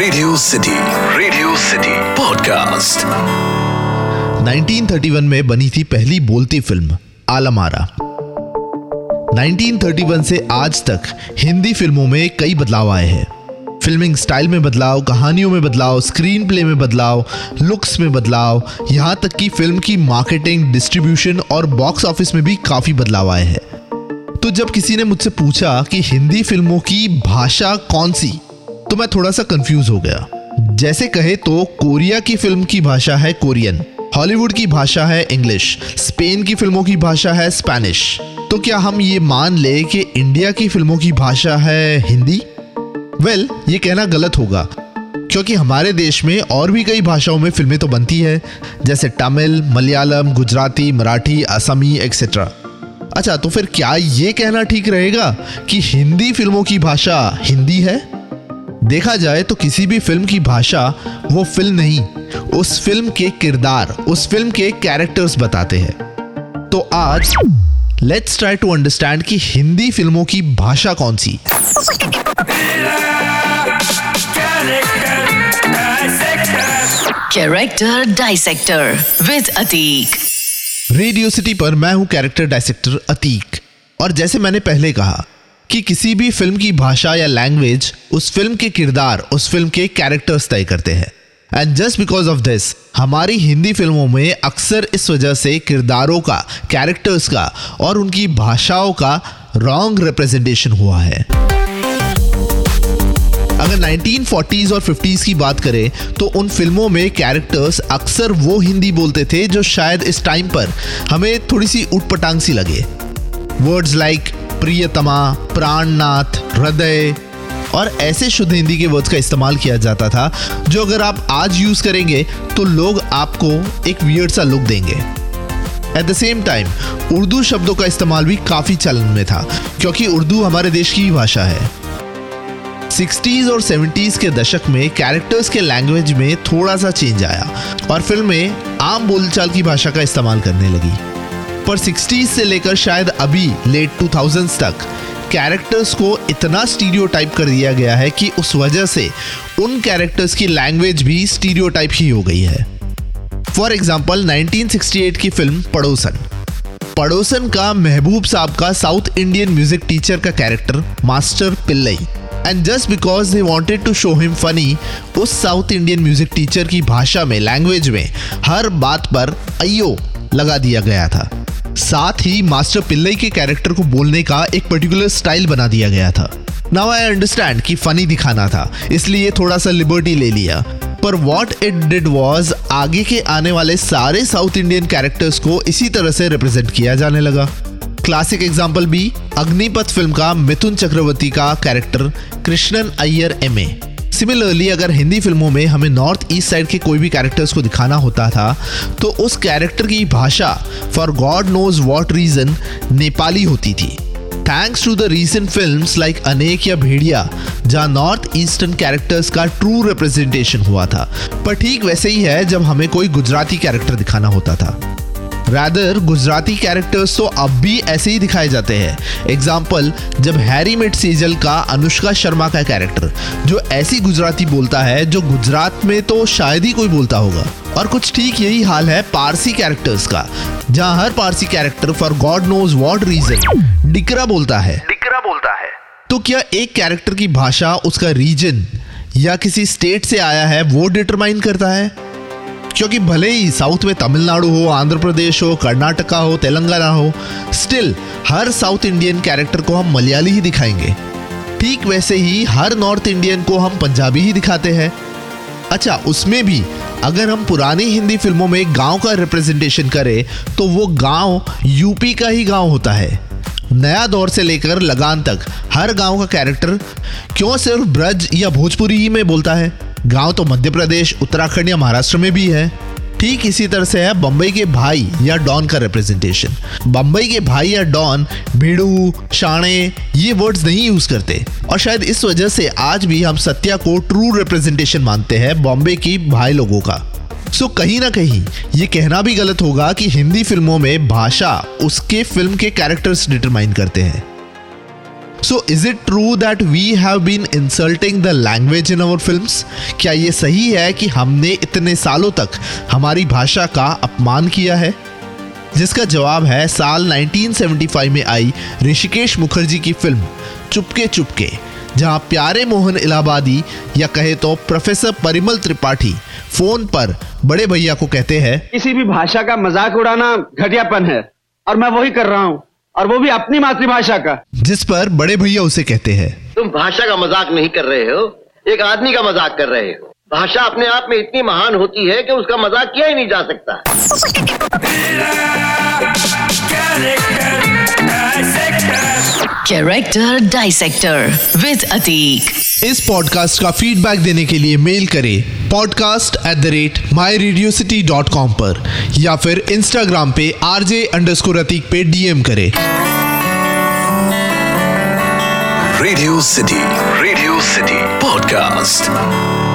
Radio city radio city podcast 1931 में बनी थी पहली बोलती फ़िल्म, आलमारा। 1931 से आज तक हिंदी फ़िल्मों में कई बदलाव आए हैं। फिल्मिंग स्टाइल में बदलाव, कहानियों में बदलाव, स्क्रीन प्ले में बदलाव लुक्स में बदलाव, यहाँ तक कि फ़िल्म की मार्केटिंग डिस्ट्रीब्यूशन और बॉक्स ऑफ़िस में भी काफ़ी बदलाव आए हैं। तो जब किसी ने मुझसे पूछा कि हिंदी फ़िल्मों की भाषा कौन सी तो मैं थोड़ा सा कंफ्यूज हो गया। जैसे कहे तो कोरिया की फ़िल्म की भाषा है कोरियन हॉलीवुड की भाषा है इंग्लिश स्पेन की फ़िल्मों की भाषा है स्पेनिश। तो क्या हम ये मान ले कि इंडिया की फ़िल्मों की भाषा है हिंदी? वेल well, ये कहना गलत होगा क्योंकि हमारे देश में और भी कई भाषाओं में फ़िल्में तो बनती है जैसे तमिल मलयालम गुजराती मराठी असमी एक्सेट्रा अच्छा तो फिर क्या ये कहना ठीक रहेगा कि हिंदी फ़िल्मों की भाषा हिंदी है? देखा जाए तो किसी भी फ़िल्म की भाषा वो फ़िल्म नहीं उस फ़िल्म के किरदार उस फ़िल्म के कैरेक्टर्स बताते हैं। तो आज लेट्स ट्राई टू अंडरस्टैंड कि हिंदी फ़िल्मों की भाषा कौन सी। Character dissector with Atik radio city पर मैं हूँ कैरेक्टर डायसेक्टर अतीक और जैसे मैंने पहले कहा कि किसी भी फ़िल्म की भाषा या लैंग्वेज उस फ़िल्म के किरदार, उस फ़िल्म के कैरेक्टर्स तय करते हैं। And just because of this हमारी हिंदी फ़िल्मों में अक्सर इस वजह से किरदारों का कैरेक्टर्स का और उनकी भाषाओं का रॉन्ग रिप्रेजेंटेशन हुआ है। अगर 1940s और 50s की बात करें तो उन फ़िल्मों में कैरेक्टर्स अक्सर वो हिंदी बोलते थे जो शायद इस टाइम पर हमें थोड़ी सी उटपटांग सी लगे। वर्ड्स लाइक प्रियतमा, प्राणनाथ, हृदय और ऐसे शुद्ध हिंदी के वर्ड्स का इस्तेमाल किया जाता था, जो अगर आप आज यूज़ करेंगे तो लोग आपको एक वियर्ड सा लुक देंगे। At the same time Urdu शब्दों का इस्तेमाल भी काफ़ी चलन में था, क्योंकि उर्दू हमारे देश की ही भाषा है। 60s और 70s के दशक में कैरेक्टर्स के लैंग्वेज में थोड़ा सा चेंज आया और फ़िल्में आम बोलचाल की भाषा का इस्तेमाल करने लगी। पर 60s से लेकर शायद अभी लेट 2000s तक कैरेक्टर्स को इतना स्टीरियोटाइप कर दिया गया है कि उस वजह से उन कैरेक्टर्स की लैंग्वेज भी स्टीरियोटाइप ही हो गई है। फॉर एग्ज़ाम्पल 1968 की फ़िल्म पड़ोसन। पड़ोसन का महबूब साहब का साउथ इंडियन म्यूज़िक टीचर का character master Pillai and just because they wanted to show him funny उस साउथ इंडियन म्यूज़िक टीचर की भाषा में लैंग्वेज में, हर बात पर अयो लगा दिया गया था। साथ ही मास्टर पिल्लई के कैरेक्टर को बोलने का एक पर्टिकुलर स्टाइल बना दिया गया था। नाउ आई अंडरस्टैंड कि फनी दिखाना था, इसलिए थोड़ा सा लिबर्टी ले लिया। पर वॉट इट डिड वॉज़ आगे के आने वाले सारे साउथ इंडियन कैरेक्टर्स को इसी तरह से रिप्रेजेंट किया जाने लगा। क्लासिक एग्ज़ाम्पल भी अग्निपथ फ़िल्म का मिथुन चक्रवर्ती का character Krishnan Iyer M A similarly अगर हिंदी फ़िल्मों में हमें नॉर्थ ईस्ट साइड के कोई भी कैरेक्टर्स को दिखाना होता था तो उस कैरेक्टर की भाषा for God knows what reason Nepali होती थी। Thanks to the recent film like Anek या भेड़िया जहाँ नॉर्थ ईस्टर्न कैरेक्टर्स का ट्रू रिप्रेजेंटेशन हुआ था। पर ठीक वैसे ही है, जब हमें कोई गुजराती कैरेक्टर दिखाना होता था। रैदर गुजराती कैरेक्टर्स तो अब भी ऐसे ही दिखाए जाते हैं। एग्ज़ाम्पल जब हैरी मेट सीजल का अनुष्का शर्मा का कैरेक्टर जो ऐसी गुजराती बोलता है जो गुजरात में तो शायद ही कोई बोलता होगा। और कुछ ठीक यही हाल है पारसी कैरेक्टर्स का जहाँ हर Parsi character for God knows what reason डिकरा बोलता है। डिकरा बोलता है। तो क्या एक कैरेक्टर की भाषा उसका रीजन या किसी स्टेट से आया है वो डिटरमाइन करता है? क्योंकि भले ही साउथ में तमिलनाडु हो, आंध्र प्रदेश हो, कर्नाटका हो, तेलंगाना हो स्टिल हर साउथ इंडियन कैरेक्टर को हम मलयाली ही दिखाएँगे। ठीक वैसे ही हर नॉर्थ इंडियन को हम पंजाबी ही दिखाते हैं। अच्छा उसमें भी अगर हम पुरानी हिंदी फ़िल्मों में गाँव का रिप्रेजेंटेशन करें तो वो गाँव यूपी का ही गाँव होता है। नया दौर से लेकर लगान तक हर गाँव का कैरेक्टर क्यों सिर्फ़ ब्रज या भोजपुरी ही में बोलता है? गाँव तो मध्य प्रदेश उत्तराखंड या महाराष्ट्र में भी है। ठीक इसी तरह से है बम्बई के भाई या डॉन का रिप्रेजेंटेशन बम्बई के भाई या डॉन भिड़ू शाणे ये वर्ड्स नहीं यूज़ करते। और शायद इस वजह से आज भी हम सत्या को ट्रू रिप्रेजेंटेशन मानते हैं बॉम्बे की भाई लोगों का। सो so, कहीं ना कहीं ये कहना भी गलत होगा कि हिंदी फ़िल्मों में भाषा उसके फ़िल्म के कैरेक्टर्स डिटरमाइन करते हैं। So is it true that we have been insulting the language in our films क्या ये सही है कि हमने इतने सालों तक हमारी भाषा का अपमान किया है? जिसका जवाब है, साल 1975 में आई ऋषिकेश मुखर्जी की फ़िल्म चुपके चुपके, जहाँ प्यारे मोहन इलाहाबादी, या कहे तो प्रोफेसर परिमल त्रिपाठी, फ़ोन पर बड़े भैया को कहते हैं, किसी भी भाषा का मज़ाक उड़ाना घटियापन है, और मैं वही कर रहा हूँ। और वो भी अपनी मातृभाषा का। जिस पर बड़े भैया उसे कहते हैं। तुम भाषा का मज़ाक नहीं कर रहे हो एक आदमी का मज़ाक कर रहे हो। भाषा अपने आप में इतनी महान होती है कि उसका मज़ाक किया ही नहीं जा सकता। Character Dissector with Atik. इस पॉडकास्ट का फीडबैक देने के लिए मेल करें podcast at the rate my radio city dot com पर या फिर इंस्टाग्राम पे आरजे अंडरस्कोर अतीक पे डीएम करें radio city radio city Podcast.